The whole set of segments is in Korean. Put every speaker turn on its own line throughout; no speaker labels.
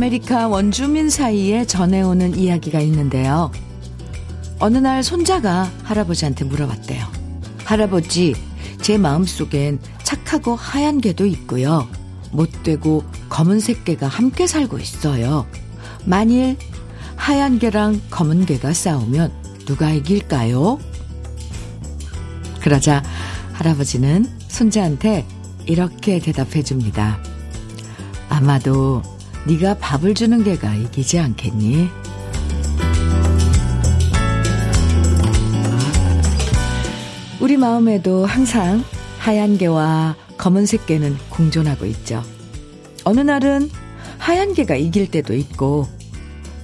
아메리카 원주민 사이에 전해오는 이야기가 있는데요. 어느 날 손자가 할아버지한테 물어봤대요. 할아버지, 제 마음속엔 착하고 하얀 개도 있고요. 못되고 검은색 개가 함께 살고 있어요. 만일 하얀 개랑 검은 개가 싸우면 누가 이길까요? 그러자 할아버지는 손자한테 이렇게 대답해 줍니다. 아마도 네가 밥을 주는 개가 이기지 않겠니? 우리 마음에도 항상 하얀 개와 검은색 개는 공존하고 있죠. 어느 날은 하얀 개가 이길 때도 있고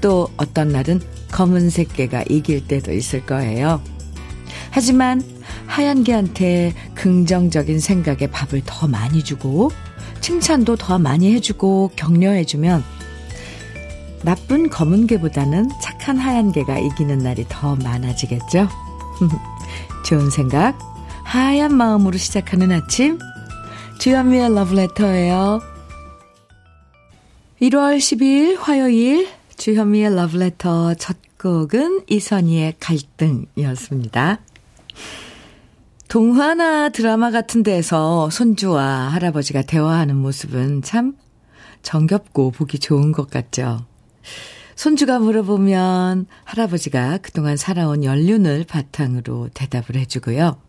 또 어떤 날은 검은색 개가 이길 때도 있을 거예요. 하지만 하얀 개한테 긍정적인 생각에 밥을 더 많이 주고 칭찬도 더 많이 해주고 격려해주면 나쁜 검은 개보다는 착한 하얀 개가 이기는 날이 더 많아지겠죠? 좋은 생각, 하얀 마음으로 시작하는 아침, 주현미의 러브레터예요. 1월 12일 화요일 주현미의 러브레터 첫 곡은 이선희의 갈등이었습니다. 동화나 드라마 같은 데서 손주와 할아버지가 대화하는 모습은 참 정겹고 보기 좋은 것 같죠. 손주가 물어보면 할아버지가 그동안 살아온 연륜을 바탕으로 대답을 해주고요.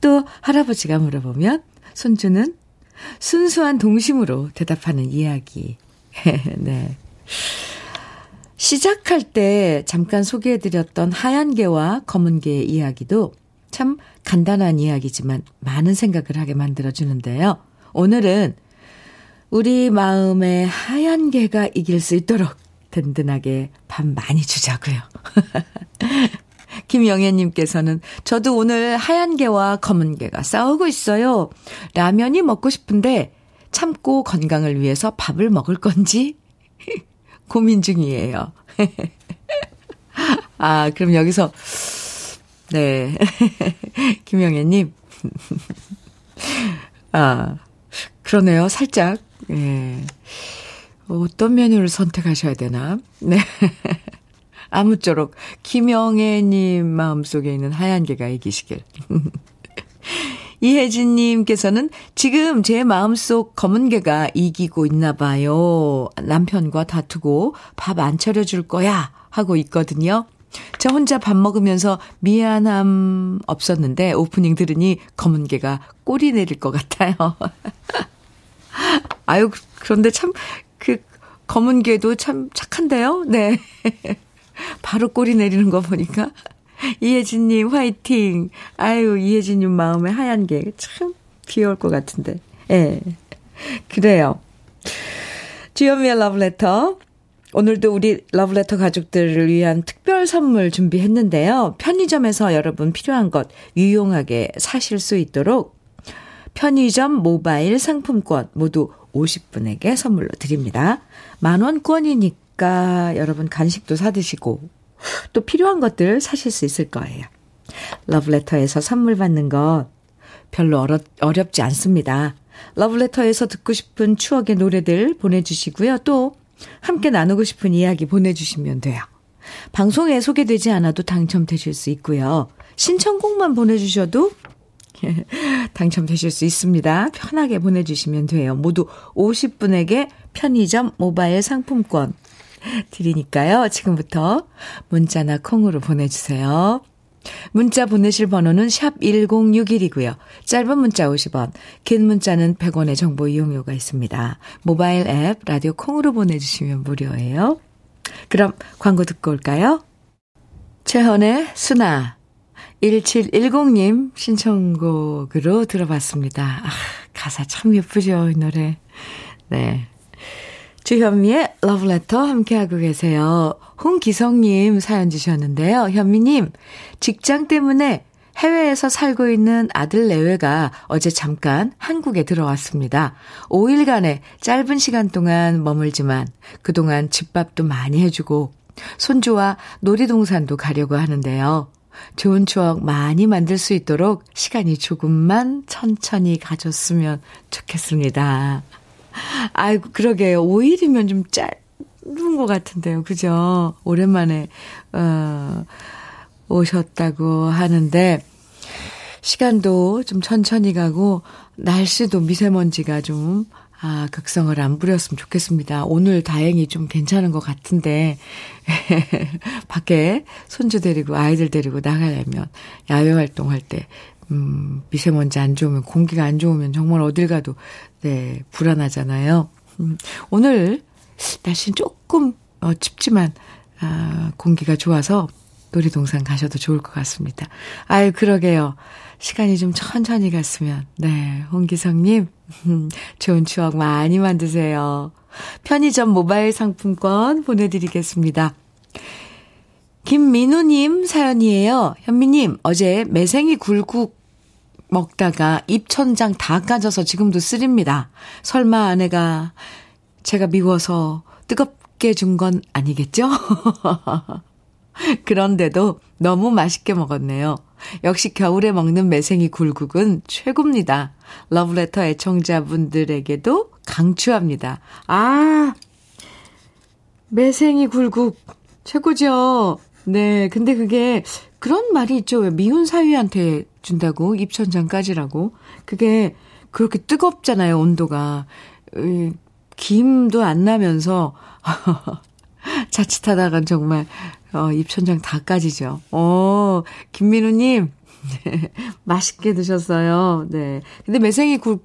또 할아버지가 물어보면 손주는 순수한 동심으로 대답하는 이야기. 네. 시작할 때 잠깐 소개해드렸던 하얀 개와 검은 개의 이야기도 참 간단한 이야기지만 많은 생각을 하게 만들어주는데요. 오늘은 우리 마음에 하얀 개가 이길 수 있도록 든든하게 밥 많이 주자고요. 김영애님께서는 저도 오늘 하얀 개와 검은 개가 싸우고 있어요. 라면이 먹고 싶은데 참고 건강을 위해서 밥을 먹을 건지 고민 중이에요. 아, 그럼 여기서 네. 김영애님. 아, 그러네요. 살짝, 예. 어떤 메뉴를 선택하셔야 되나? 네. 아무쪼록 김영애님 마음속에 있는 하얀 개가 이기시길. 이혜진님께서는 지금 제 마음속 검은 개가 이기고 있나 봐요. 남편과 다투고 밥 안 차려줄 거야 하고 있거든요. 저 혼자 밥 먹으면서 미안함 없었는데 오프닝 들으니 검은 개가 꼬리 내릴 것 같아요. 아유, 그런데 참, 그, 검은 개도 참 착한데요? 네. 바로 꼬리 내리는 거 보니까. 이혜진님, 화이팅. 아유, 이혜진님 마음에 하얀 게참 귀여울 것 같은데. 예. 네. 그래요. 주현미의 러브레터. 오늘도 우리 러브레터 가족들을 위한 특별 선물 준비했는데요. 편의점에서 여러분 필요한 것 유용하게 사실 수 있도록 편의점 모바일 상품권 모두 50분에게 선물로 드립니다. 만원권이니까 여러분 간식도 사드시고 또 필요한 것들 사실 수 있을 거예요. 러브레터에서 선물 받는 것 별로 어렵, 어렵지 않습니다. 러브레터에서 듣고 싶은 추억의 노래들 보내주시고요. 또 함께 나누고 싶은 이야기 보내주시면 돼요. 방송에 소개되지 않아도 당첨되실 수 있고요. 신청곡만 보내주셔도 당첨되실 수 있습니다. 편하게 보내주시면 돼요. 모두 50분에게 편의점 모바일 상품권 드리니까요. 지금부터 문자나 콩으로 보내주세요. 문자 보내실 번호는 샵 1061이고요. 짧은 문자 50원, 긴 문자는 100원의 정보 이용료가 있습니다. 모바일 앱 라디오 콩으로 보내주시면 무료예요. 그럼 광고 듣고 올까요? 최헌의 수나 1710님 신청곡으로 들어봤습니다. 아, 가사 참 예쁘죠, 이 노래. 네. 주현미의 러브레터 함께하고 계세요. 홍기성님 사연 주셨는데요. 현미님, 직장 때문에 해외에서 살고 있는 아들 내외가 어제 잠깐 한국에 들어왔습니다. 5일간의 짧은 시간 동안 머물지만 그동안 집밥도 많이 해주고 손주와 놀이동산도 가려고 하는데요. 좋은 추억 많이 만들 수 있도록 시간이 조금만 천천히 가졌으면 좋겠습니다. 아이고, 그러게요. 5일이면 좀 짧, 힘든 것 같은데요. 그죠? 오랜만에, 어, 오셨다고 하는데, 시간도 좀 천천히 가고, 날씨도 미세먼지가 좀, 아, 극성을 안 부렸으면 좋겠습니다. 오늘 다행히 좀 괜찮은 것 같은데, 밖에 손주 데리고 아이들 데리고 나가려면, 야외 활동할 때, 음, 미세먼지 안 좋으면, 공기가 안 좋으면 정말 어딜 가도, 네, 불안하잖아요. 음, 오늘 날씨는 조금, 어, 춥지만, 아, 공기가 좋아서 놀이동산 가셔도 좋을 것 같습니다. 아유, 그러게요. 시간이 좀 천천히 갔으면. 네, 홍기성님, 좋은 추억 많이 만드세요. 편의점 모바일 상품권 보내드리겠습니다. 김민우님 사연이에요. 현미님, 어제 매생이 굴국 먹다가 입천장 다 까져서 지금도 쓰립니다. 설마 아내가 제가 미워서 뜨겁게 준 건 아니겠죠? 그런데도 너무 맛있게 먹었네요. 역시 겨울에 먹는 매생이 굴국은 최고입니다. 러브레터 애청자분들에게도 강추합니다. 아, 매생이 굴국 최고죠. 네, 근데 그게 그런 말이 있죠. 왜 미운 사위한테 준다고 입천장까지라고. 그게 그렇게 뜨겁잖아요, 온도가. 김도 안 나면서 자칫하다간 정말 어, 입천장 다 까지죠. 어, 김민우님, 네, 맛있게 드셨어요. 네. 근데 매생이 굴,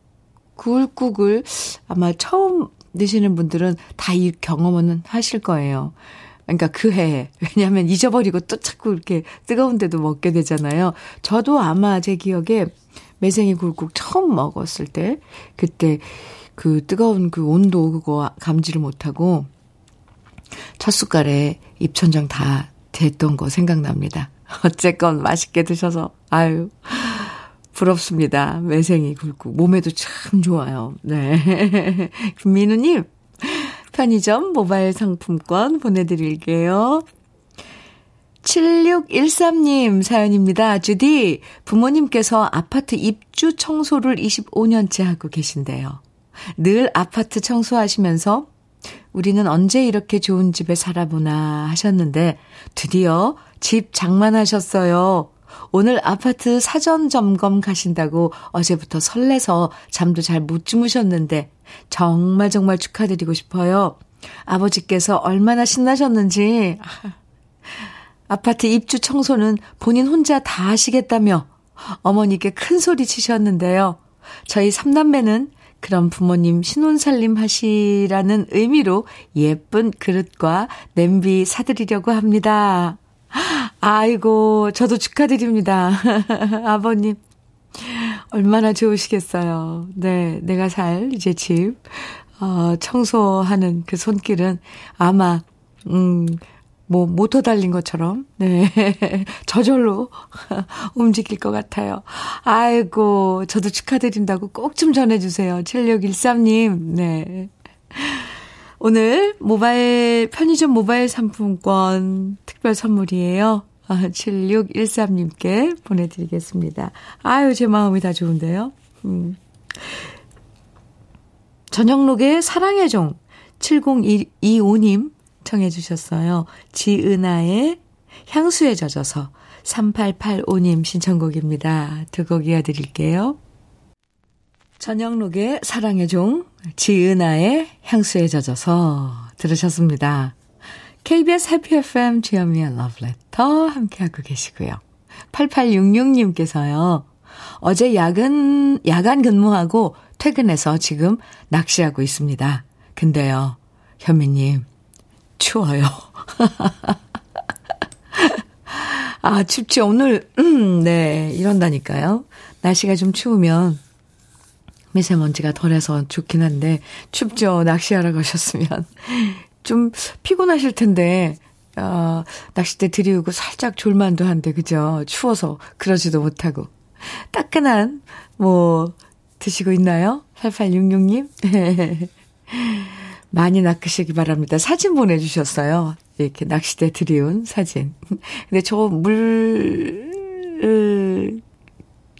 굴국을 아마 처음 드시는 분들은 다 이 경험은 하실 거예요. 그러니까 그 해에. 왜냐하면 잊어버리고 또 자꾸 이렇게 뜨거운 데도 먹게 되잖아요. 저도 아마 제 기억에 매생이 굴국 처음 먹었을 때, 그때 그 뜨거운 그 온도 그거 감지를 못하고 첫 숟갈에 입천장 다 됐던 거 생각납니다. 어쨌건 맛있게 드셔서, 아유, 부럽습니다. 매생이 굴국. 몸에도 참 좋아요. 네. 김민우님, 편의점 모바일 상품권 보내드릴게요. 7613님 사연입니다. 주디, 부모님께서 아파트 입주 청소를 25년째 하고 계신데요. 늘 아파트 청소하시면서 우리는 언제 이렇게 좋은 집에 살아보나 하셨는데 드디어 집 장만하셨어요. 오늘 아파트 사전 점검 가신다고 어제부터 설레서 잠도 잘 못 주무셨는데 정말 정말 축하드리고 싶어요. 아버지께서 얼마나 신나셨는지. 아파트 입주 청소는 본인 혼자 다 하시겠다며 어머니께 큰 소리 치셨는데요. 저희 삼남매는 그럼 부모님 신혼살림 하시라는 의미로 예쁜 그릇과 냄비 사드리려고 합니다. 아이고, 저도 축하드립니다. 아버님. 얼마나 좋으시겠어요. 네, 내가 살 이제 집, 어, 청소하는 그 손길은 아마, 음, 뭐, 모터 달린 것처럼, 네, 저절로 움직일 것 같아요. 아이고, 저도 축하드린다고 꼭 좀 전해주세요. 7613님, 네. 오늘 모바일, 편의점 모바일 상품권 특별 선물이에요. 아, 7613님께 보내드리겠습니다. 아유, 제 마음이 다 좋은데요. 음. 전영록의 사랑의 종, 7025님 청해 주셨어요. 지은아의 향수에 젖어서 3885님 신청곡입니다. 두 곡 이어드릴게요. 전영록의 사랑의 종, 지은아의 향수에 젖어서 들으셨습니다. KBS 해피 FM 주현미의 러브레터 함께하고 계시고요. 8866님께서요. 어제 야근, 야간 근무하고 퇴근해서 지금 낚시하고 있습니다. 근데요, 현미님, 추워요. 아, 춥지. 오늘, 음, 네, 이런다니까요. 날씨가 좀 추우면 미세먼지가 덜해서 좋긴 한데, 춥죠. 낚시하러 가셨으면. 좀 피곤하실 텐데, 어, 낚싯대 들이우고 살짝 졸만도 한데, 그죠? 추워서 그러지도 못하고. 따끈한, 뭐, 드시고 있나요? 8866님? 많이 낚으시기 바랍니다. 사진 보내주셨어요. 이렇게 낚싯대 들이운 사진. 근데 저 물,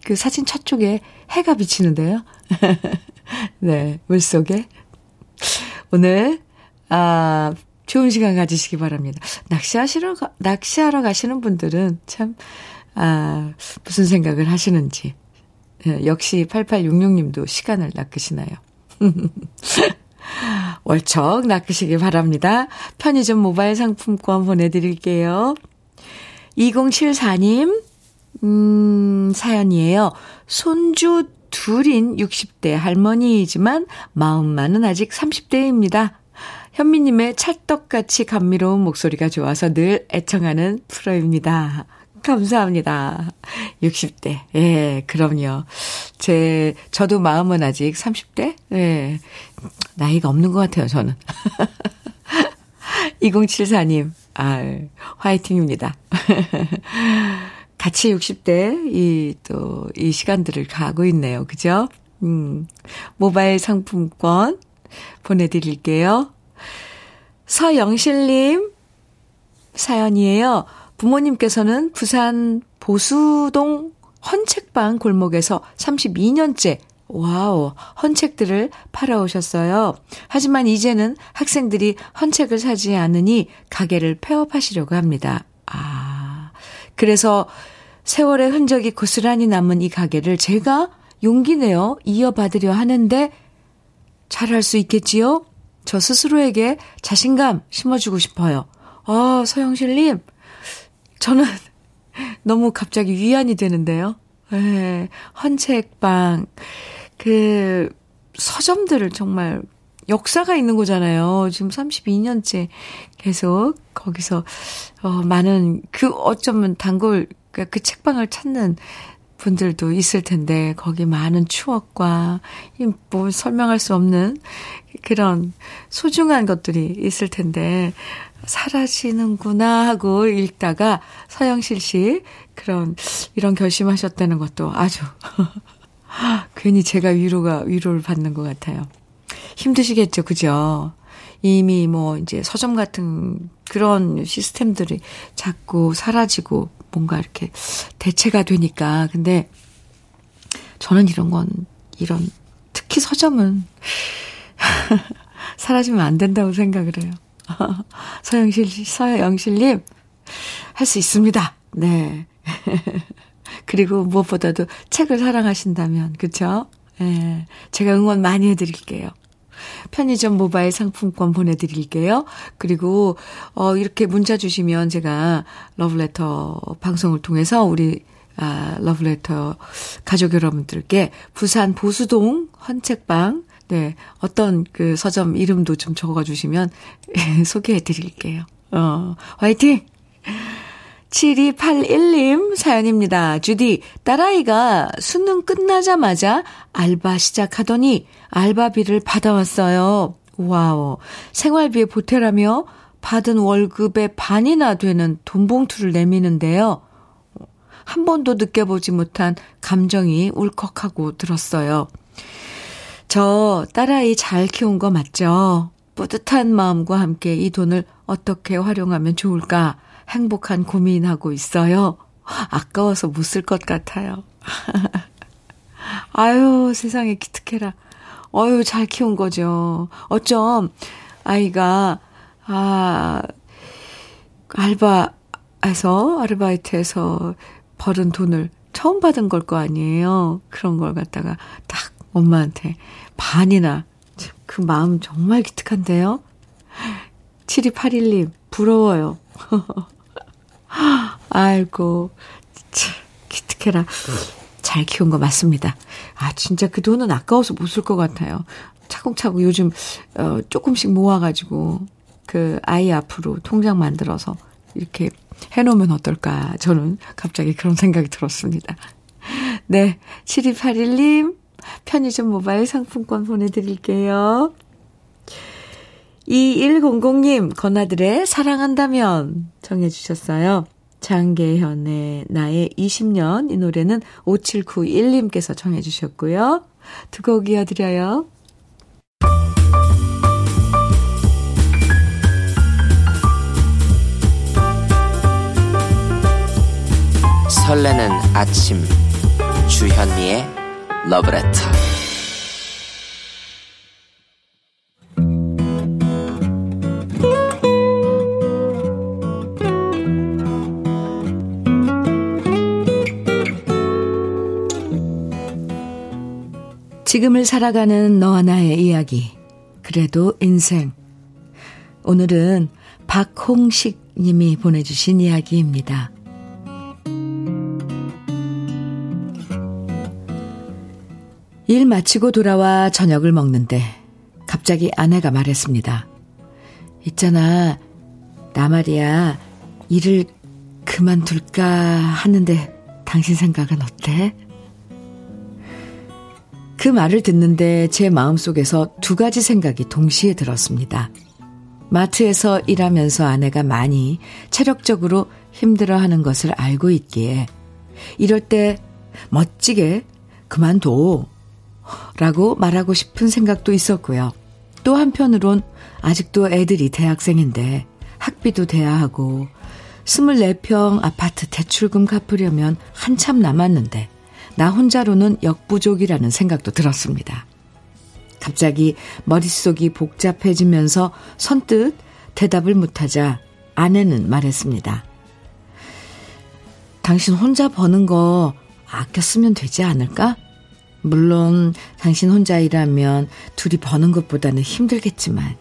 그 사진 첫 쪽에 해가 비치는데요. 네, 물 속에. 오늘, 아, 좋은 시간 가지시기 바랍니다. 낚시하시러, 가, 낚시하러 가시는 분들은 참, 아, 무슨 생각을 하시는지. 예, 역시 8866님도 시간을 낚으시나요? 월척 낚으시기 바랍니다. 편의점 모바일 상품권 보내드릴게요. 2074님, 음, 사연이에요. 손주 둘인 60대 할머니이지만 마음만은 아직 30대입니다. 현미님의 찰떡같이 감미로운 목소리가 좋아서 늘 애청하는 프로입니다. 감사합니다. 60대. 예, 그럼요. 제, 저도 마음은 아직 30대? 예. 나이가 없는 것 같아요, 저는. 2074님, 아, 화이팅입니다. 같이 60대, 이, 또, 이 시간들을 가고 있네요. 그죠? 음, 모바일 상품권 보내 드릴게요. 서영실 님, 사연이에요. 부모님께서는 부산 보수동 헌책방 골목에서 32년째 와우, 헌책들을 팔아오셨어요. 하지만 이제는 학생들이 헌책을 사지 않으니 가게를 폐업하시려고 합니다. 아, 그래서 세월의 흔적이 고스란히 남은 이 가게를 제가 용기 내어 이어받으려 하는데 잘할 수 있겠지요? 저 스스로에게 자신감 심어주고 싶어요. 아, 서영실님, 저는 너무 갑자기 위안이 되는데요. 네, 헌책방, 그, 서점들을 정말 역사가 있는 거잖아요. 지금 32년째 계속 거기서, 어, 많은, 그 어쩌면 단골, 그, 그 책방을 찾는 분들도 있을 텐데, 거기 많은 추억과, 뭐 설명할 수 없는 그런 소중한 것들이 있을 텐데, 사라지는구나 하고 읽다가 서영실 씨 그런 이런 결심하셨다는 것도 아주 괜히 제가 위로가 위로를 받는 것 같아요. 힘드시겠죠, 그죠? 이미 뭐 이제 서점 같은 그런 시스템들이 자꾸 사라지고 뭔가 이렇게 대체가 되니까 근데 저는 이런 건 이런 특히 서점은 사라지면 안 된다고 생각을 해요. 서영실, 서영실님, 할 수 있습니다. 네. 그리고 무엇보다도 책을 사랑하신다면, 그쵸? 예. 제가 응원 많이 해드릴게요. 편의점 모바일 상품권 보내드릴게요. 그리고, 어, 이렇게 문자 주시면 제가 러브레터 방송을 통해서 우리, 아, 러브레터 가족 여러분들께 부산 보수동 헌책방 네, 어떤 그 서점 이름도 좀 적어 주시면 소개해 드릴게요. 어, 화이팅! 7281님 사연입니다. 주디, 딸아이가 수능 끝나자마자 알바 시작하더니 알바비를 받아왔어요. 와우. 생활비에 보태라며 받은 월급의 반이나 되는 돈 봉투를 내미는데요. 한 번도 느껴보지 못한 감정이 울컥하고 들었어요. 저 딸아이 잘 키운 거 맞죠? 뿌듯한 마음과 함께 이 돈을 어떻게 활용하면 좋을까 행복한 고민하고 있어요. 아까워서 못 쓸 것 같아요. 아유, 세상에 기특해라. 어유, 잘 키운 거죠. 어쩜 아이가, 아, 알바에서, 아르바이트에서 벌은 돈을 처음 받은 걸 거 아니에요. 그런 걸 갖다가 딱 엄마한테 반이나. 그 마음 정말 기특한데요? 7281님, 부러워요. 아이고, 참, 기특해라. 잘 키운 거 맞습니다. 아, 진짜 그 돈은 아까워서 못 쓸 것 같아요. 차곡차곡 요즘, 어, 조금씩 모아가지고, 그 아이 앞으로 통장 만들어서 이렇게 해놓으면 어떨까. 저는 갑자기 그런 생각이 들었습니다. 네. 7281님, 편의점 모바일 상품권 보내드릴게요. 2100님, 건아들의 사랑한다면 정해주셨어요. 장계현의 나의 20년 이 노래는 5791님께서 정해주셨고요. 두 곡 이어드려요.
설레는 아침 주현미의 러브레터
지금을 살아가는 너와 나의 이야기. 그래도 인생. 오늘은 박홍식 님이 보내주신 이야기입니다. 일 마치고 돌아와 저녁을 먹는데 갑자기 아내가 말했습니다. 있잖아, 나 말이야, 일을 그만둘까 하는데 당신 생각은 어때? 그 말을 듣는데 제 마음속에서 두 가지 생각이 동시에 들었습니다. 마트에서 일하면서 아내가 많이 체력적으로 힘들어 하는 것을 알고 있기에 이럴 때 멋지게 그만둬 라고 말하고 싶은 생각도 있었고요. 또 한편으론 아직도 애들이 대학생인데 학비도 대야 하고 24평 아파트 대출금 갚으려면 한참 남았는데 나 혼자로는 역부족이라는 생각도 들었습니다. 갑자기 머릿속이 복잡해지면서 선뜻 대답을 못하자 아내는 말했습니다. 당신 혼자 버는 거 아껴 쓰면 되지 않을까? 물론 당신 혼자 일하면 둘이 버는 것보다는 힘들겠지만.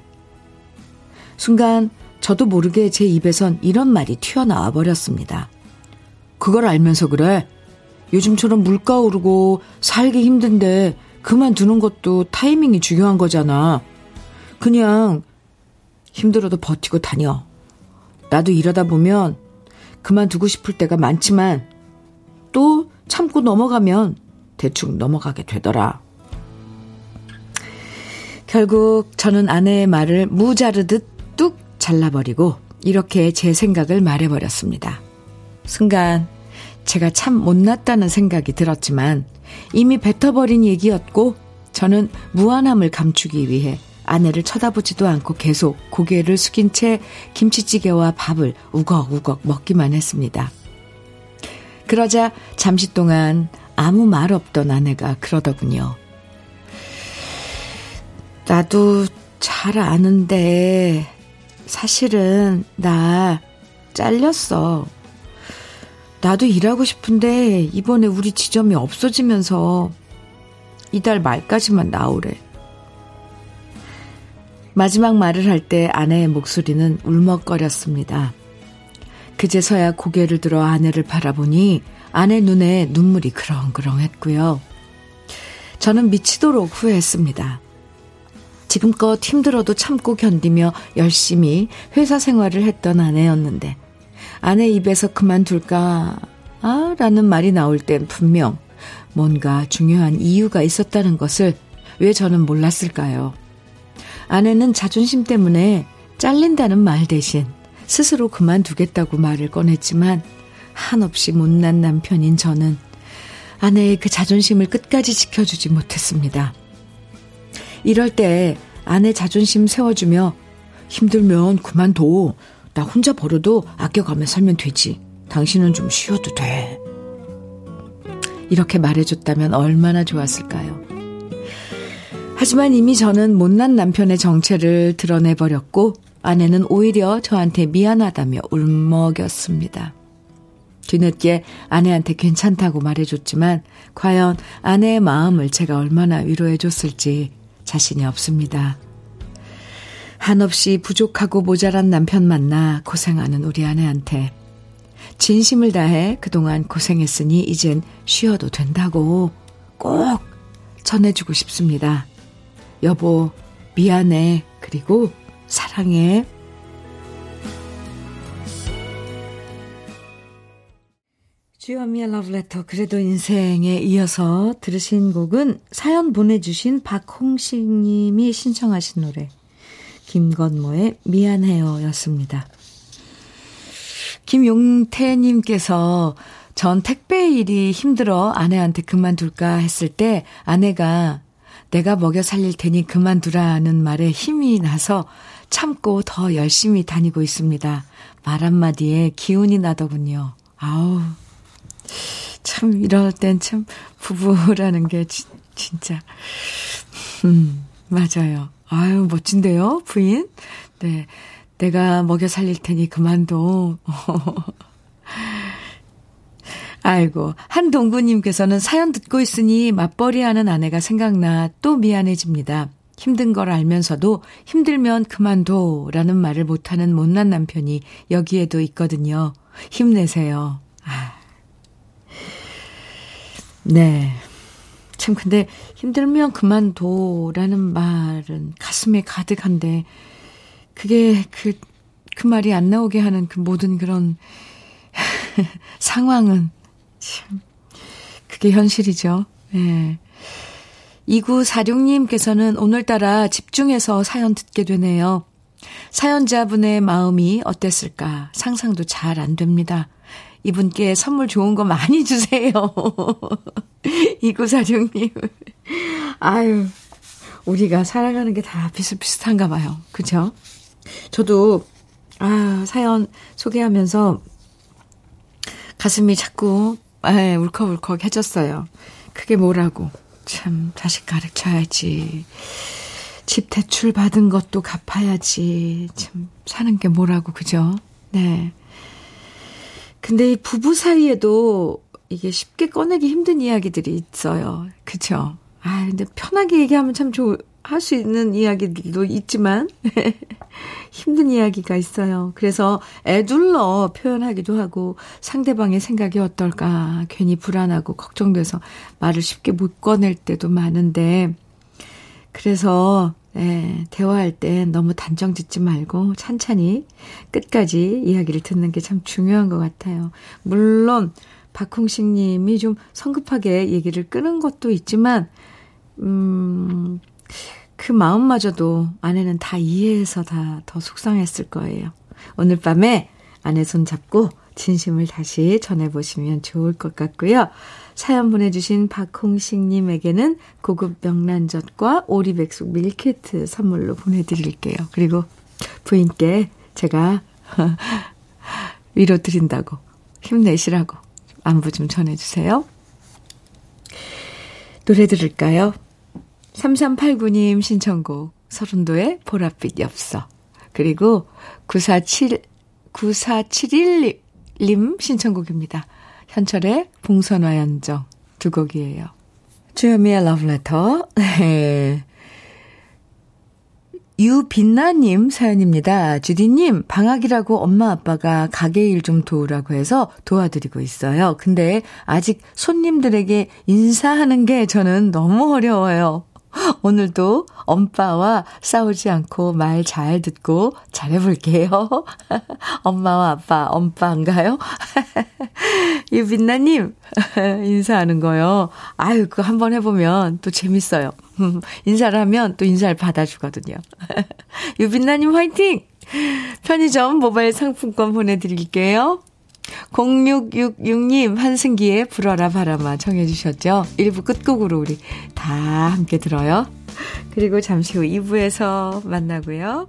순간 저도 모르게 제 입에선 이런 말이 튀어나와 버렸습니다. 그걸 알면서 그래. 요즘처럼 물가 오르고 살기 힘든데 그만두는 것도 타이밍이 중요한 거잖아. 그냥 힘들어도 버티고 다녀. 나도 이러다 보면 그만두고 싶을 때가 많지만 또 참고 넘어가면 대충 넘어가게 되더라. 결국 저는 아내의 말을 무자르듯 뚝 잘라버리고 이렇게 제 생각을 말해버렸습니다. 순간 제가 참 못났다는 생각이 들었지만 이미 뱉어버린 얘기였고 저는 무안함을 감추기 위해 아내를 쳐다보지도 않고 계속 고개를 숙인 채 김치찌개와 밥을 우걱우걱 먹기만 했습니다. 그러자 잠시 동안 아무 말 없던 아내가 그러더군요. 나도 잘 아는데 사실은 나 잘렸어. 나도 일하고 싶은데 이번에 우리 지점이 없어지면서 이달 말까지만 나오래. 마지막 말을 할 때 아내의 목소리는 울먹거렸습니다. 그제서야 고개를 들어 아내를 바라보니 아내 눈에 눈물이 그렁그렁했고요. 저는 미치도록 후회했습니다. 지금껏 힘들어도 참고 견디며 열심히 회사 생활을 했던 아내였는데 아내 입에서 그만둘까? 아, 라는 말이 나올 땐 분명 뭔가 중요한 이유가 있었다는 것을 왜 저는 몰랐을까요? 아내는 자존심 때문에 잘린다는 말 대신 스스로 그만두겠다고 말을 꺼냈지만 한없이 못난 남편인 저는 아내의 그 자존심을 끝까지 지켜주지 못했습니다. 이럴 때 아내 자존심 세워주며 힘들면 그만둬. 나 혼자 벌어도 아껴가며 살면 되지. 당신은 좀 쉬어도 돼. 이렇게 말해줬다면 얼마나 좋았을까요? 하지만 이미 저는 못난 남편의 정체를 드러내버렸고 아내는 오히려 저한테 미안하다며 울먹였습니다. 뒤늦게 아내한테 괜찮다고 말해줬지만 과연 아내의 마음을 제가 얼마나 위로해줬을지 자신이 없습니다. 한없이 부족하고 모자란 남편 만나 고생하는 우리 아내한테 진심을 다해 그동안 고생했으니 이젠 쉬어도 된다고 꼭 전해주고 싶습니다. 여보, 미안해. 그리고 사랑해. 주현미의 러브레터 그래도 인생에 이어서 들으신 곡은 사연 보내주신 박홍식 님이 신청하신 노래 김건모의 미안해요 였습니다. 김용태님께서 전 택배 일이 힘들어 아내한테 그만둘까 했을 때 아내가 내가 먹여 살릴 테니 그만두라는 말에 힘이 나서 참고 더 열심히 다니고 있습니다. 말 한마디에 기운이 나더군요. 아우. 참, 이럴 땐 참, 부부라는 게 지, 진짜. 음, 맞아요. 아유, 멋진데요, 부인? 네. 내가 먹여 살릴 테니 그만둬. 아이고, 한동구님께서는 사연 듣고 있으니 맞벌이 하는 아내가 생각나 또 미안해집니다. 힘든 걸 알면서도 힘들면 그만둬 라는 말을 못하는 못난 남편이 여기에도 있거든요. 힘내세요. 아. 네. 참, 근데 힘들면 그만둬 라는 말은 가슴에 가득한데, 그게 그, 그 말이 안 나오게 하는 그 모든 그런 상황은 참, 그게 현실이죠. 예. 네. 2946님께서는 오늘따라 집중해서 사연 듣게 되네요. 사연자분의 마음이 어땠을까 상상도 잘 안 됩니다. 이분께 선물 좋은 거 많이 주세요. 2946님. 아유, 우리가 살아가는 게 다 비슷비슷한가 봐요. 그죠? 저도, 아, 사연 소개하면서 가슴이 자꾸, 아, 울컥울컥 해졌어요. 그게 뭐라고. 참, 자식 가르쳐야지. 집 대출 받은 것도 갚아야지. 참, 사는 게 뭐라고, 그죠? 네. 근데 이 부부 사이에도 이게 쉽게 꺼내기 힘든 이야기들이 있어요. 그쵸? 아, 근데 편하게 얘기하면 참 좋, 할수 있는 이야기들도 있지만, 힘든 이야기가 있어요. 그래서 애둘러 표현하기도 하고 상대방의 생각이 어떨까 괜히 불안하고 걱정돼서 말을 쉽게 못 꺼낼 때도 많은데 그래서 예, 대화할 때 너무 단정 짓지 말고 찬찬히 끝까지 이야기를 듣는 게 참 중요한 것 같아요. 물론 박홍식 님이 좀 성급하게 얘기를 끄는 것도 있지만 음, 그 마음마저도 아내는 다 이해해서 다 더 속상했을 거예요. 오늘 밤에 아내 손 잡고 진심을 다시 전해보시면 좋을 것 같고요. 사연 보내주신 박홍식님에게는 고급 명란젓과 오리백숙 밀키트 선물로 보내드릴게요. 그리고 부인께 제가 위로 드린다고 힘내시라고 안부 좀 전해주세요. 노래 들을까요? 3389님 신청곡 서른도의 보랏빛 엽서 그리고 947 9471님 신청곡입니다. 현철의 봉선화 연정 두 곡이에요. 주현미의 러브레터 네. 유빛나님 사연입니다. 주디님, 방학이라고 엄마 아빠가 가게 일 좀 도우라고 해서 도와드리고 있어요. 근데 아직 손님들에게 인사하는 게 저는 너무 어려워요. 오늘도 엄빠와 싸우지 않고 말 잘 듣고 잘해볼게요. 엄마와 아빠, 엄빠인가요? 유빛나님, 인사하는 거요. 아유, 그거 한번 해보면 또 재밌어요. 인사를 하면 또 인사를 받아주거든요. 유빛나님 화이팅! 편의점 모바일 상품권 보내드릴게요. 0666님, 한승기의 불어라 바람아 청해 주셨죠? 1부 끝곡으로 우리 다 함께 들어요. 그리고 잠시 후 2부에서 만나고요.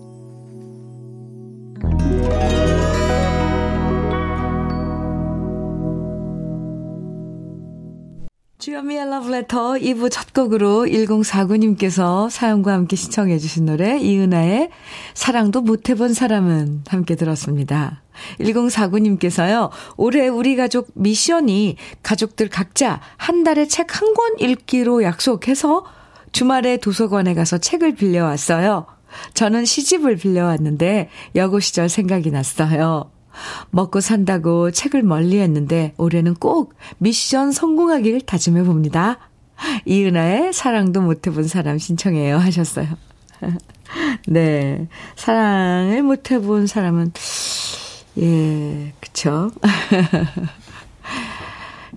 주현미의 Letter 2부 첫 곡으로 1049님께서 사연과 함께 시청해 주신 노래 이은아의 사랑도 못 해본 사람은 함께 들었습니다. 1049님께서요. 올해 우리 가족 미션이 가족들 각자 한 달에 책 한 권 읽기로 약속해서 주말에 도서관에 가서 책을 빌려왔어요. 저는 시집을 빌려왔는데 여고 시절 생각이 났어요. 먹고 산다고 책을 멀리 했는데 올해는 꼭 미션 성공하길 다짐해 봅니다. 이은아의 사랑도 못 해본 사람 신청해요 하셨어요. 네. 사랑을 못 해본 사람은, 예, 그쵸.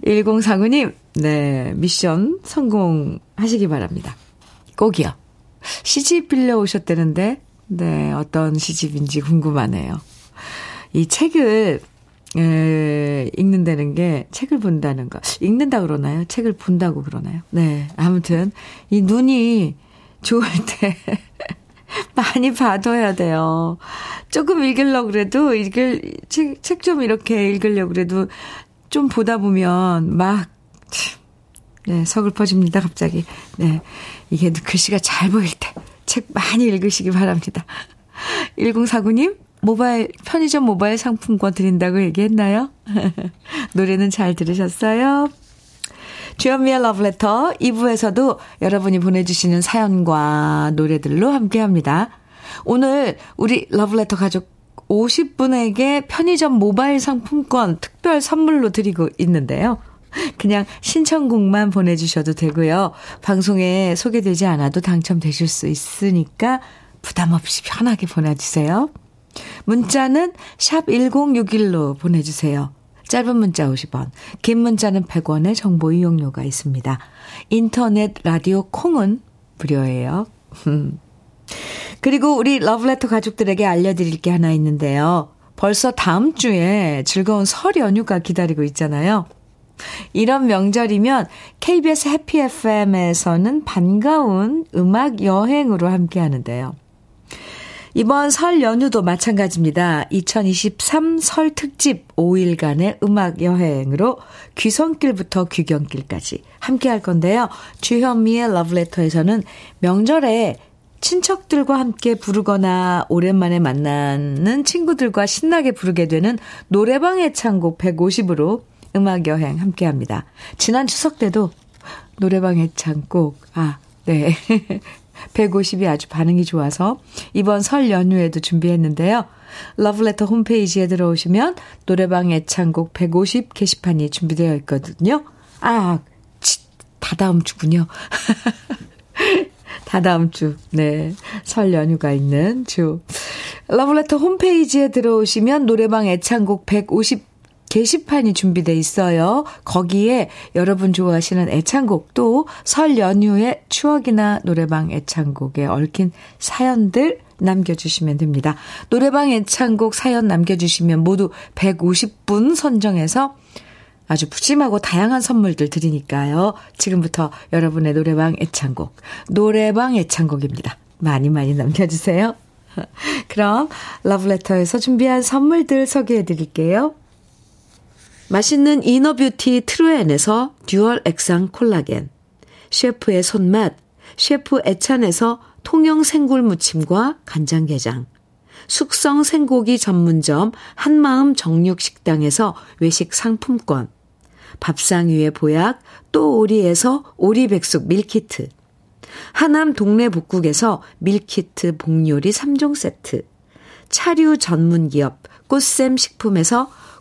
1049님, 네. 미션 성공하시기 바랍니다. 꼭이요. 시집 빌려 오셨다는데, 네, 어떤 시집인지 궁금하네요. 이 책을, 에, 읽는다는 게, 책을 본다는 거. 읽는다 그러나요? 책을 본다고 그러나요? 네. 아무튼, 이 눈이 좋을 때, 많이 봐둬야 돼요. 조금 읽으려고 그래도, 읽을, 책, 책 좀 이렇게 읽으려고 그래도, 좀 보다 보면, 막, 네, 서글퍼집니다, 갑자기. 네. 이게 글씨가 잘 보일 때, 책 많이 읽으시기 바랍니다. 1049님, 모바일, 편의점 모바일 상품권 드린다고 얘기했나요? 노래는 잘 들으셨어요? 주현미의 러브레터 2부에서도 여러분이 보내주시는 사연과 노래들로 함께 합니다. 오늘 우리 러브레터 가족 50분에게 편의점 모바일 상품권 특별 선물로 드리고 있는데요. 그냥 신청곡만 보내주셔도 되고요. 방송에 소개되지 않아도 당첨되실 수 있으니까 부담 없이 편하게 보내주세요. 문자는 샵 1061로 보내주세요. 짧은 문자 50원, 긴 문자는 100원의 정보 이용료가 있습니다. 인터넷 라디오 콩은 무료예요. 그리고 우리 러브레터 가족들에게 알려드릴 게 하나 있는데요. 벌써 다음 주에 즐거운 설 연휴가 기다리고 있잖아요. 이런 명절이면 KBS 해피 FM에서는 반가운 음악 여행으로 함께 하는데요. 이번 설 연휴도 마찬가지입니다. 2023 설 특집 5일간의 음악 여행으로 귀성길부터 귀경길까지 함께 할 건데요. 주현미의 러브레터에서는 명절에 친척들과 함께 부르거나 오랜만에 만나는 친구들과 신나게 부르게 되는 노래방 애창곡 150으로 음악 여행 함께 합니다. 지난 추석 때도 노래방 애창곡, 아, 네. 150이 아주 반응이 좋아서 이번 설 연휴에도 준비했는데요. 러브레터 홈페이지에 들어오시면 노래방 애창곡 150 게시판이 준비되어 있거든요. 아, 치, 다 다음 주군요. 다 다음 주, 네. 설 연휴가 있는 주. 러브레터 홈페이지에 들어오시면 노래방 애창곡 150 게시판이 준비돼 있어요. 거기에 여러분 좋아하시는 애창곡 또 설 연휴의 추억이나 노래방 애창곡에 얽힌 사연들 남겨주시면 됩니다. 노래방 애창곡 사연 남겨주시면 모두 150분 선정해서 아주 푸짐하고 다양한 선물들 드리니까요. 지금부터 여러분의 노래방 애창곡, 노래방 애창곡입니다. 많이 많이 남겨주세요. 그럼 러브레터에서 준비한 선물들 소개해 드릴게요. 맛있는 inner beauty 트루엔에서 dual 액상 콜라겐, 셰프의 손맛, 셰프 애찬에서 통영 생굴 무침과 간장게장, 숙성 생고기 전문점 한마음 정육식당에서 외식 상품권, 밥상 위의 보약 또 오리에서 오리백숙 밀키트, 하남 동네 복국에서 밀키트 복요리 3종 세트, 차류 전문 기업 꽃샘 식품에서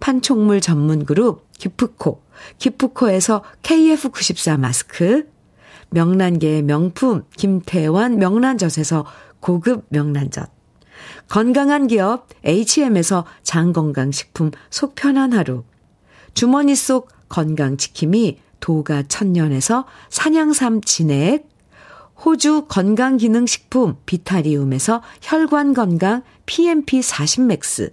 판촉물 전문 그룹 기프코, 기프코에서 KF94 마스크, 명란계의 명품 김태환 명란젓에서 고급 명란젓, 건강한 기업 HM에서 장건강식품 속편한 하루, 주머니 속 건강지킴이 도가 천년에서 산양삼 진액, 호주 건강기능식품 비타리움에서 혈관건강 PMP40맥스,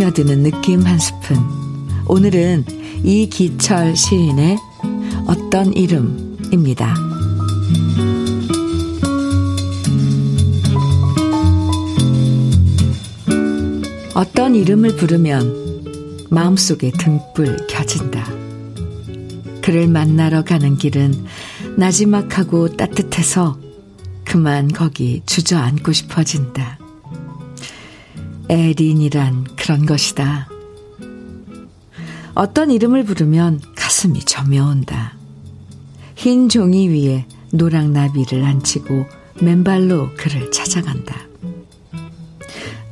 스며드는 느낌 한 스푼. 오늘은 이기철 시인의 어떤 이름입니다. 어떤 이름을 부르면 마음속에 등불 켜진다. 그를 만나러 가는 길은 나지막하고 따뜻해서 그만 거기 주저앉고 싶어진다. 에린이란 그런 것이다. 어떤 이름을 부르면 가슴이 저며온다. 흰 종이 위에 노랑 나비를 앉히고 맨발로 그를 찾아간다.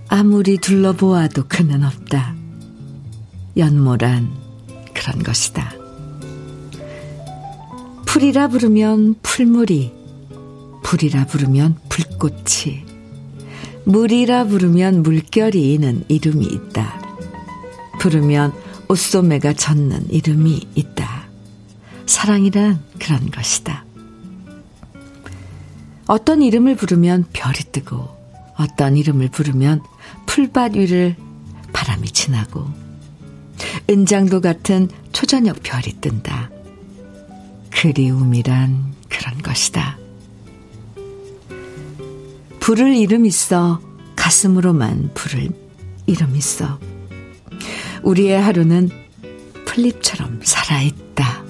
아무리 둘러보아도 그는 없다. 연모란 그런 것이다. 풀이라 부르면 풀물이, 불이라 부르면 불꽃이, 물이라 부르면 물결이 있는 이름이 있다. 부르면 옷소매가 젖는 이름이 있다. 사랑이란 그런 것이다. 어떤 이름을 부르면 별이 뜨고, 어떤 이름을 부르면 풀밭 위를 바람이 지나고, 은장도 같은 초저녁 별이 뜬다. 그리움이란 그런 것이다. 불을 이름 있어 가슴으로만 불을 이름 있어 우리의 하루는 풀잎처럼 살아있다.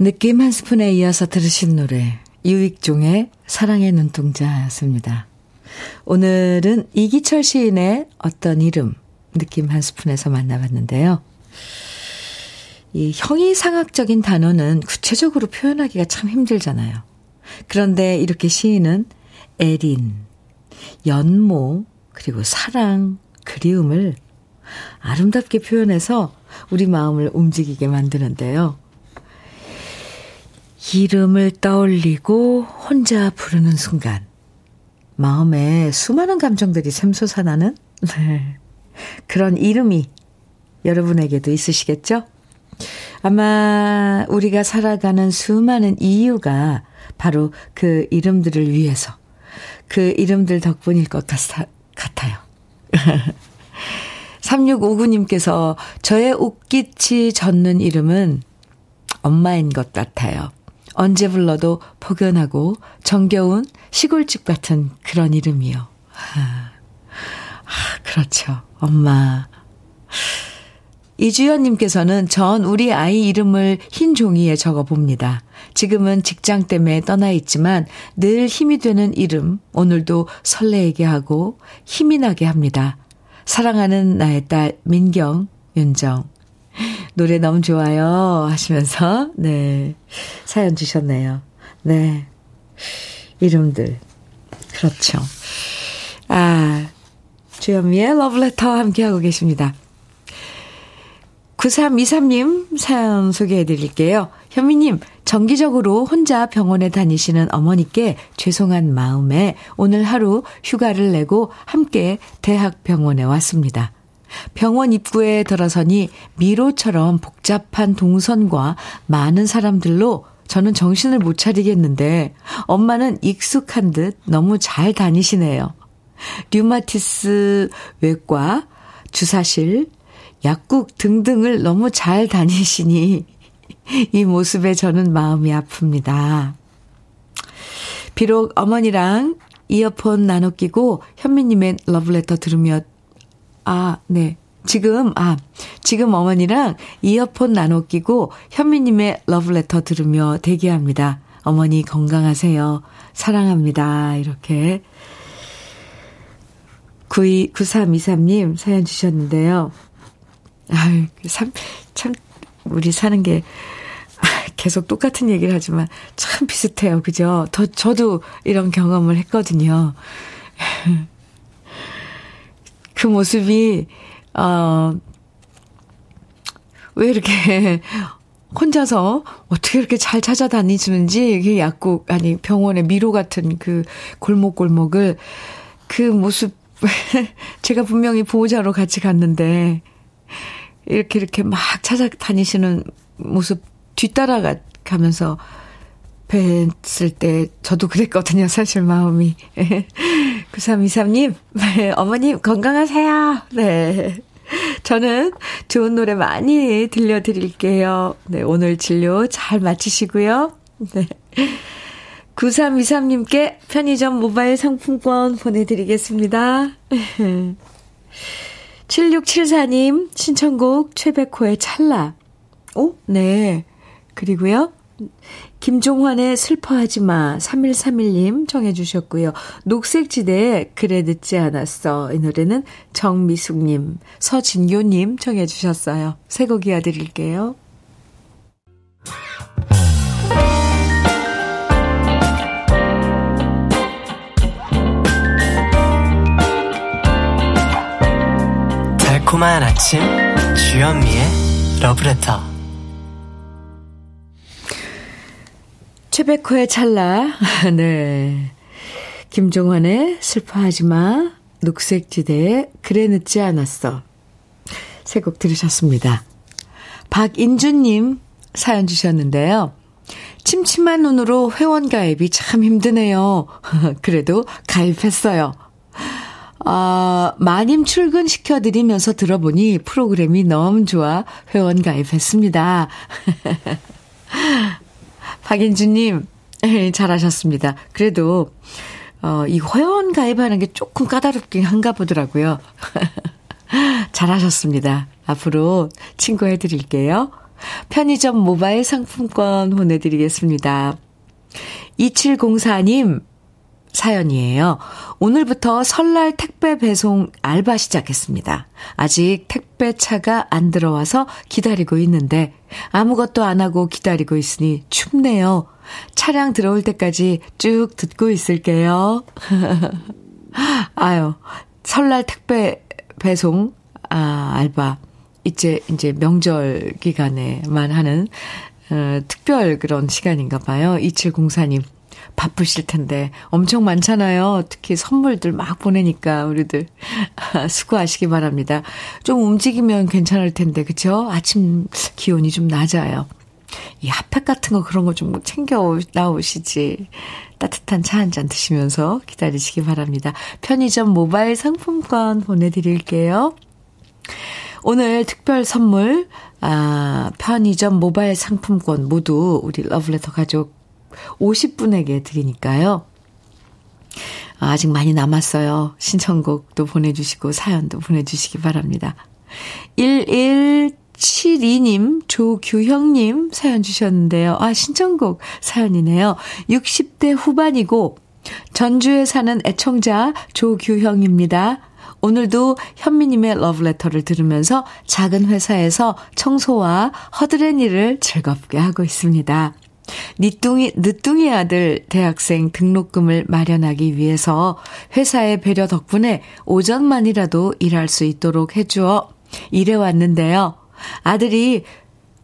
느낌 한 스푼에 이어서 들으신 노래 유익종의 사랑의 눈동자였습니다. 오늘은 이기철 시인의 어떤 이름 느낌 한 스푼에서 만나봤는데요. 이 형이상학적인 단어는 구체적으로 표현하기가 참 힘들잖아요. 그런데 이렇게 시인은 에린, 연모, 그리고 사랑, 그리움을 아름답게 표현해서 우리 마음을 움직이게 만드는데요. 이름을 떠올리고 혼자 부르는 순간, 마음에 수많은 감정들이 샘솟아나는 네. 그런 이름이 여러분에게도 있으시겠죠? 아마 우리가 살아가는 수많은 이유가 바로 그 이름들을 위해서, 그 이름들 덕분일 것 같아, 같아요. 3659님께서 저의 옷깃이 젖는 이름은 엄마인 것 같아요. 언제 불러도 포근하고 정겨운 시골집 같은 그런 이름이요. 아, 그렇죠. 엄마. 이주연님께서는 전 우리 아이 이름을 흰 종이에 적어 봅니다. 지금은 직장 때문에 떠나 있지만 늘 힘이 되는 이름, 오늘도 설레게 하고 힘이 나게 합니다. 사랑하는 나의 딸 민경, 윤정. 노래 너무 좋아요 하시면서 네 사연 주셨네요. 네 이름들 그렇죠. 아 주현미의 러브레터 함께하고 계십니다. 9323님 사연 소개해 드릴게요. 현미님, 정기적으로 혼자 병원에 다니시는 어머니께 죄송한 마음에 오늘 하루 휴가를 내고 함께 대학병원에 왔습니다. 병원 입구에 들어서니 미로처럼 복잡한 동선과 많은 사람들로 저는 정신을 못 차리겠는데 엄마는 익숙한 듯 너무 잘 다니시네요. 류마티스 외과, 주사실, 약국 등등을 너무 잘 다니시니 이 모습에 저는 마음이 아픕니다. 비록 어머니랑 이어폰 나눠 끼고 현미님의 러브레터 들으며 아, 네. 지금, 아, 지금 어머니랑 이어폰 나눠 끼고 현미님의 러브레터 들으며 대기합니다. 어머니 건강하세요. 사랑합니다. 이렇게 92, 9323님 사연 주셨는데요. 아유, 참, 참, 우리 사는 게 계속 똑같은 얘기를 하지만 참 비슷해요. 그죠? 더, 저도 이런 경험을 했거든요. 그 모습이, 어, 왜 이렇게 혼자서 어떻게 이렇게 잘 찾아다니시는지, 그 약국, 아니, 병원의 미로 같은 그 골목골목을 그 모습 제가 분명히 보호자로 같이 갔는데, 이렇게 이렇게 막 찾아다니시는 모습 뒤따라가면서 뵀을 때 저도 그랬거든요. 사실 마음이. 9323님, 네, 어머님 건강하세요. 네. 저는 좋은 노래 많이 들려드릴게요. 네, 오늘 진료 잘 마치시고요. 네. 9323님께 편의점 모바일 상품권 보내드리겠습니다. 7674님 신청곡 최백호의 찰나. 오, 네. 그리고요. 김종환의 슬퍼하지 마. 3131님 정해주셨고요. 녹색지대에 그래 늦지 않았어. 이 노래는 정미숙님, 서진교님 정해주셨어요. 새곡 이어드릴게요.
달콤한 아침 주현미의 러브레터.
최백호의 찰나. 네. 김종환의 슬퍼하지 마 녹색지대에 그래 늦지 않았어. 세 곡 들으셨습니다. 박인주님 사연 주셨는데요. 침침한 눈으로 회원 가입이 참 힘드네요. 그래도 가입했어요 아, 마님 출근 시켜드리면서 들어보니 프로그램이 너무 좋아 회원 가입했습니다. 박인주님, 잘하셨습니다. 그래도, 어, 이 회원 가입하는 게 조금 까다롭긴 한가 보더라고요. 잘하셨습니다. 앞으로 친구해 드릴게요. 편의점 모바일 상품권 보내드리겠습니다. 2704님, 사연이에요. 오늘부터 설날 택배 배송 알바 시작했습니다. 아직 택배차가 안 들어와서 기다리고 있는데 아무것도 안 하고 기다리고 있으니 춥네요. 차량 들어올 때까지 쭉 듣고 있을게요. 아유, 설날 택배 배송 아, 알바 이제 이제 명절 기간에만 하는 어, 특별 그런 시간인가 봐요. 2704님. 바쁘실 텐데 엄청 많잖아요. 특히 선물들 막 보내니까 우리들 수고하시기 바랍니다. 좀 움직이면 괜찮을 텐데 그쵸? 아침 기온이 좀 낮아요. 이 핫팩 같은 거 그런 거 좀 챙겨 나오시지. 따뜻한 차 한 잔 드시면서 기다리시기 바랍니다. 편의점 모바일 상품권 보내드릴게요. 오늘 특별 선물, 아, 편의점 모바일 상품권 모두 우리 러브레터 가족 50분에게 드리니까요. 아직 많이 남았어요. 신청곡도 보내주시고 사연도 보내주시기 바랍니다. 1172님, 조규형님 사연 주셨는데요. 아, 신청곡 사연이네요. 60대 후반이고 전주에 사는 애청자 조규형입니다. 오늘도 현미님의 러브레터를 들으면서 작은 회사에서 청소와 허드렛 일을 즐겁게 하고 있습니다. 니뚱이, 늦둥이 아들 대학생 등록금을 마련하기 위해서 회사의 배려 덕분에 오전만이라도 일할 수 있도록 해주어 일해 왔는데요. 아들이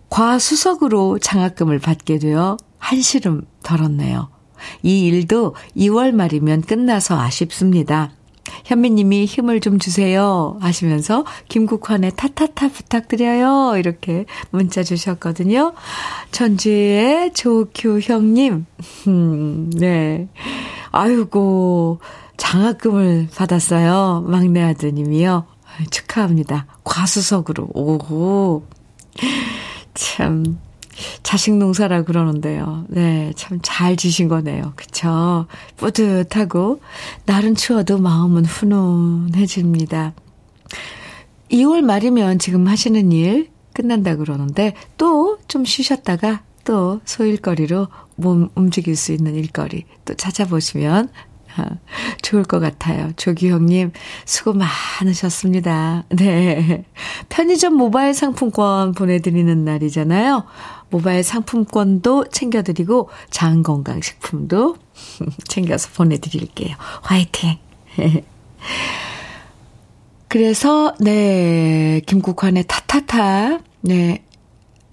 과수석으로 장학금을 받게 되어 한시름 덜었네요. 이 일도 2월 말이면 끝나서 아쉽습니다. 현미님이 힘을 좀 주세요 하시면서 김국환의 타타타 부탁드려요 이렇게 문자 주셨거든요. 천주의 조규형님, 음, 네, 아이고 장학금을 받았어요 막내 아드님이요. 축하합니다. 과수석으로 오고 참. 자식 농사라 그러는데요. 네, 참 잘 지신 거네요. 그쵸? 뿌듯하고, 날은 추워도 마음은 훈훈해집니다. 2월 말이면 지금 하시는 일 끝난다 그러는데, 또 좀 쉬셨다가 또 소일거리로 몸 움직일 수 있는 일거리 또 찾아보시면 좋을 것 같아요. 조기형님, 수고 많으셨습니다. 네. 편의점 모바일 상품권 보내드리는 날이잖아요. 모바일 상품권도 챙겨드리고 장건강식품도 챙겨서 보내드릴게요. 화이팅! 그래서 네 김국환의 타타타 네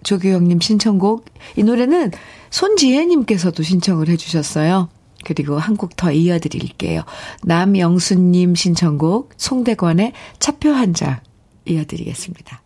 조규영님 신청곡 이 노래는 손지혜님께서도 신청을 해주셨어요. 그리고 한 곡 더 이어드릴게요. 남영수님 신청곡 송대관의 차표 한 장 이어드리겠습니다.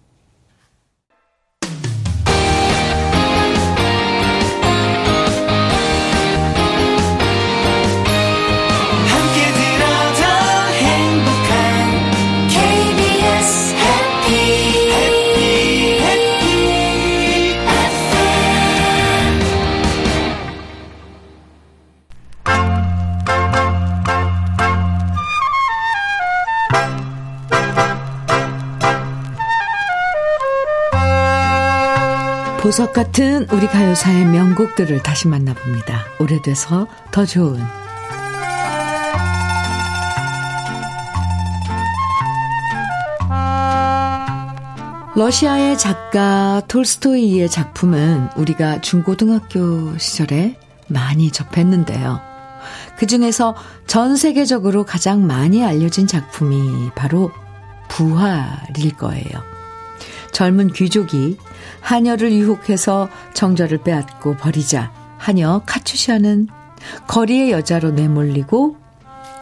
보석 같은 우리 가요사의 명곡들을 다시 만나봅니다. 오래돼서 더 좋은 러시아의 작가 톨스토이의 작품은 우리가 중고등학교 시절에 많이 접했는데요. 그 중에서 전 세계적으로 가장 많이 알려진 작품이 바로 부활일 거예요. 젊은 귀족이 하녀를 유혹해서 정절을 빼앗고 버리자 하녀 카츄샤는 거리의 여자로 내몰리고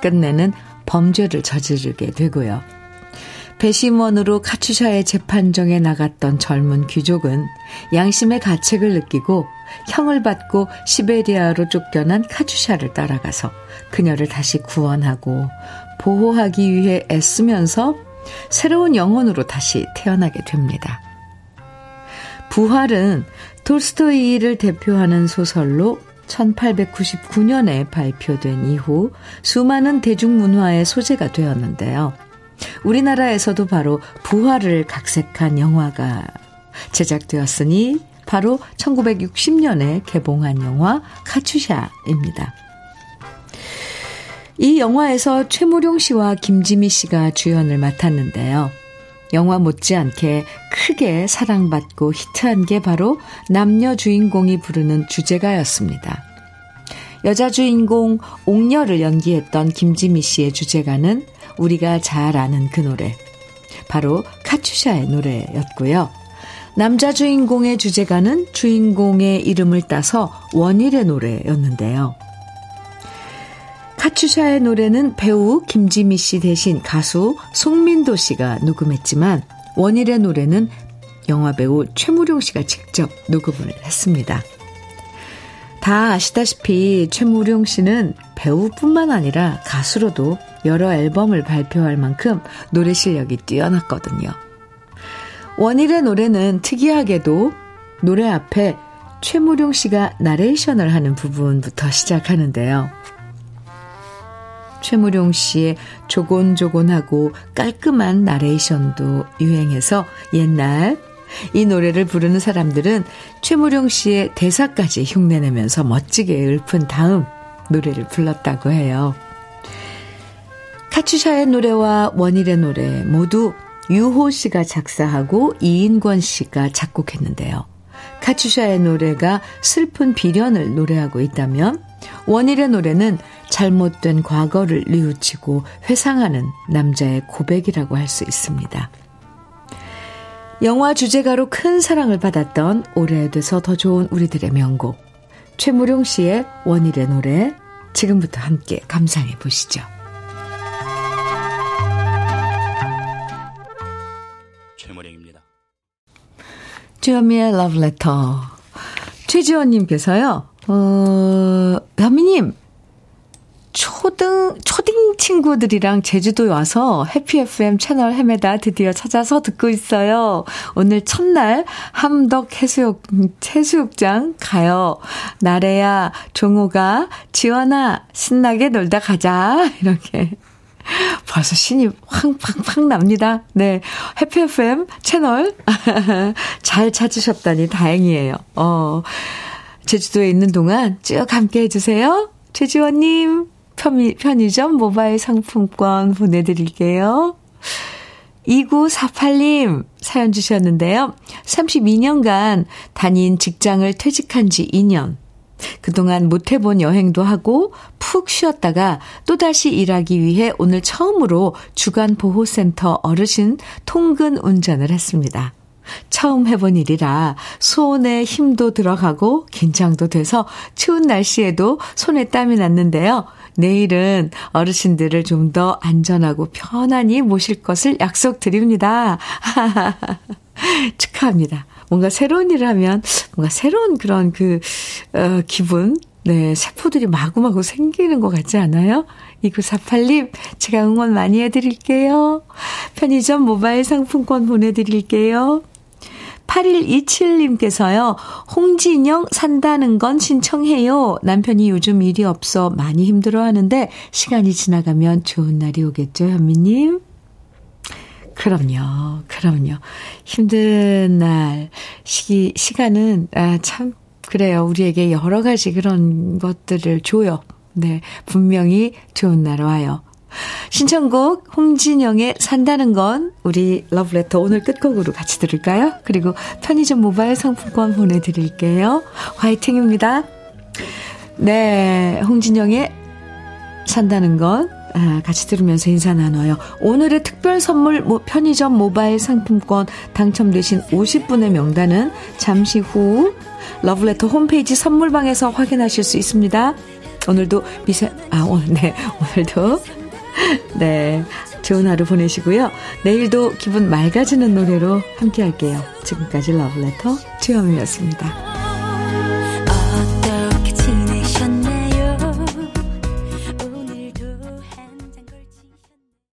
끝내는 범죄를 저지르게 되고요. 배심원으로 카츄샤의 재판정에 나갔던 젊은 귀족은 양심의 가책을 느끼고 형을 받고 시베리아로 쫓겨난 카츄샤를 따라가서 그녀를 다시 구원하고 보호하기 위해 애쓰면서 새로운 영혼으로 다시 태어나게 됩니다. 부활은 톨스토이를 대표하는 소설로 1899년에 발표된 이후 수많은 대중문화의 소재가 되었는데요. 우리나라에서도 바로 부활을 각색한 영화가 제작되었으니 바로 1960년에 개봉한 영화 카츄샤입니다. 이 영화에서 최무룡 씨와 김지미 씨가 주연을 맡았는데요. 영화 못지않게 크게 사랑받고 히트한 게 바로 남녀 주인공이 부르는 주제가였습니다. 여자 주인공 옥녀를 연기했던 김지미 씨의 주제가는 우리가 잘 아는 그 노래, 바로 카츄샤의 노래였고요. 남자 주인공의 주제가는 주인공의 이름을 따서 원일의 노래였는데요. 카츄샤의 노래는 배우 김지미 씨 대신 가수 송민도 씨가 녹음했지만 원일의 노래는 영화배우 최무룡 씨가 직접 녹음을 했습니다. 다 아시다시피 최무룡 씨는 배우뿐만 아니라 가수로도 여러 앨범을 발표할 만큼 노래 실력이 뛰어났거든요. 원일의 노래는 특이하게도 노래 앞에 최무룡 씨가 나레이션을 하는 부분부터 시작하는데요. 최무룡 씨의 조곤조곤하고 깔끔한 나레이션도 유행해서 옛날 이 노래를 부르는 사람들은 최무룡 씨의 대사까지 흉내내면서 멋지게 읊은 다음 노래를 불렀다고 해요. 카츄샤의 노래와 원일의 노래 모두 유호 씨가 작사하고 이인권 씨가 작곡했는데요. 카츄샤의 노래가 슬픈 비련을 노래하고 있다면 원일의 노래는 잘못된 과거를 뉘우치고 회상하는 남자의 고백이라고 할 수 있습니다. 영화 주제가로 큰 사랑을 받았던 오래돼서 더 좋은 우리들의 명곡 최무룡 씨의 원일의 노래 지금부터 함께 감상해 보시죠.
최무룡입니다.
주현미의 러브레터 최지원님께서요. 어, 현미님 초등, 초딩 친구들이랑 제주도에 와서 해피 FM 채널 헤매다 드디어 찾아서 듣고 있어요. 오늘 첫날 함덕 해수욕, 해수욕장 가요. 나래야, 종호가, 지원아, 신나게 놀다 가자. 이렇게. 벌써 신이 확팍팍 납니다. 네. 해피 FM 채널 잘 찾으셨다니 다행이에요. 어. 제주도에 있는 동안 쭉 함께 해주세요. 최지원님, 편의, 편의점 모바일 상품권 보내드릴게요. 2948님 사연 주셨는데요. 32년간 다닌 직장을 퇴직한 지 2년. 그동안 못 해본 여행도 하고 푹 쉬었다가 또다시 일하기 위해 오늘 처음으로 주간 보호센터 어르신 통근 운전을 했습니다. 처음 해본 일이라 손에 힘도 들어가고 긴장도 돼서 추운 날씨에도 손에 땀이 났는데요. 내일은 어르신들을 좀 더 안전하고 편안히 모실 것을 약속드립니다. 축하합니다. 뭔가 새로운 일을 하면 뭔가 새로운 그런 그, 어, 기분, 네, 세포들이 마구마구 생기는 것 같지 않아요? 2948님, 제가 응원 많이 해드릴게요. 편의점 모바일 상품권 보내드릴게요. 8127님께서요, 홍진영 산다는 건 신청해요. 남편이 요즘 일이 없어 많이 힘들어 하는데, 시간이 지나가면 좋은 날이 오겠죠, 현미님? 그럼요. 그럼요. 힘든 날, 시기, 시간은, 아, 참, 그래요. 우리에게 여러 가지 그런 것들을 줘요. 네. 분명히 좋은 날 와요. 신청곡 홍진영의 산다는 건 우리 러브레터 오늘 끝곡으로 같이 들을까요? 그리고 편의점 모바일 상품권 보내드릴게요. 화이팅입니다. 네, 홍진영의 산다는 건 아, 같이 들으면서 인사 나눠요. 오늘의 특별 선물 편의점 모바일 상품권 당첨되신 50분의 명단은 잠시 후 러브레터 홈페이지 선물방에서 확인하실 수 있습니다. 오늘도 미세 아 오늘 네 오늘도 네 좋은 하루 보내시고요. 내일도 기분 맑아지는 노래로 함께 할게요. 지금까지 러브레터 주현미였습니다.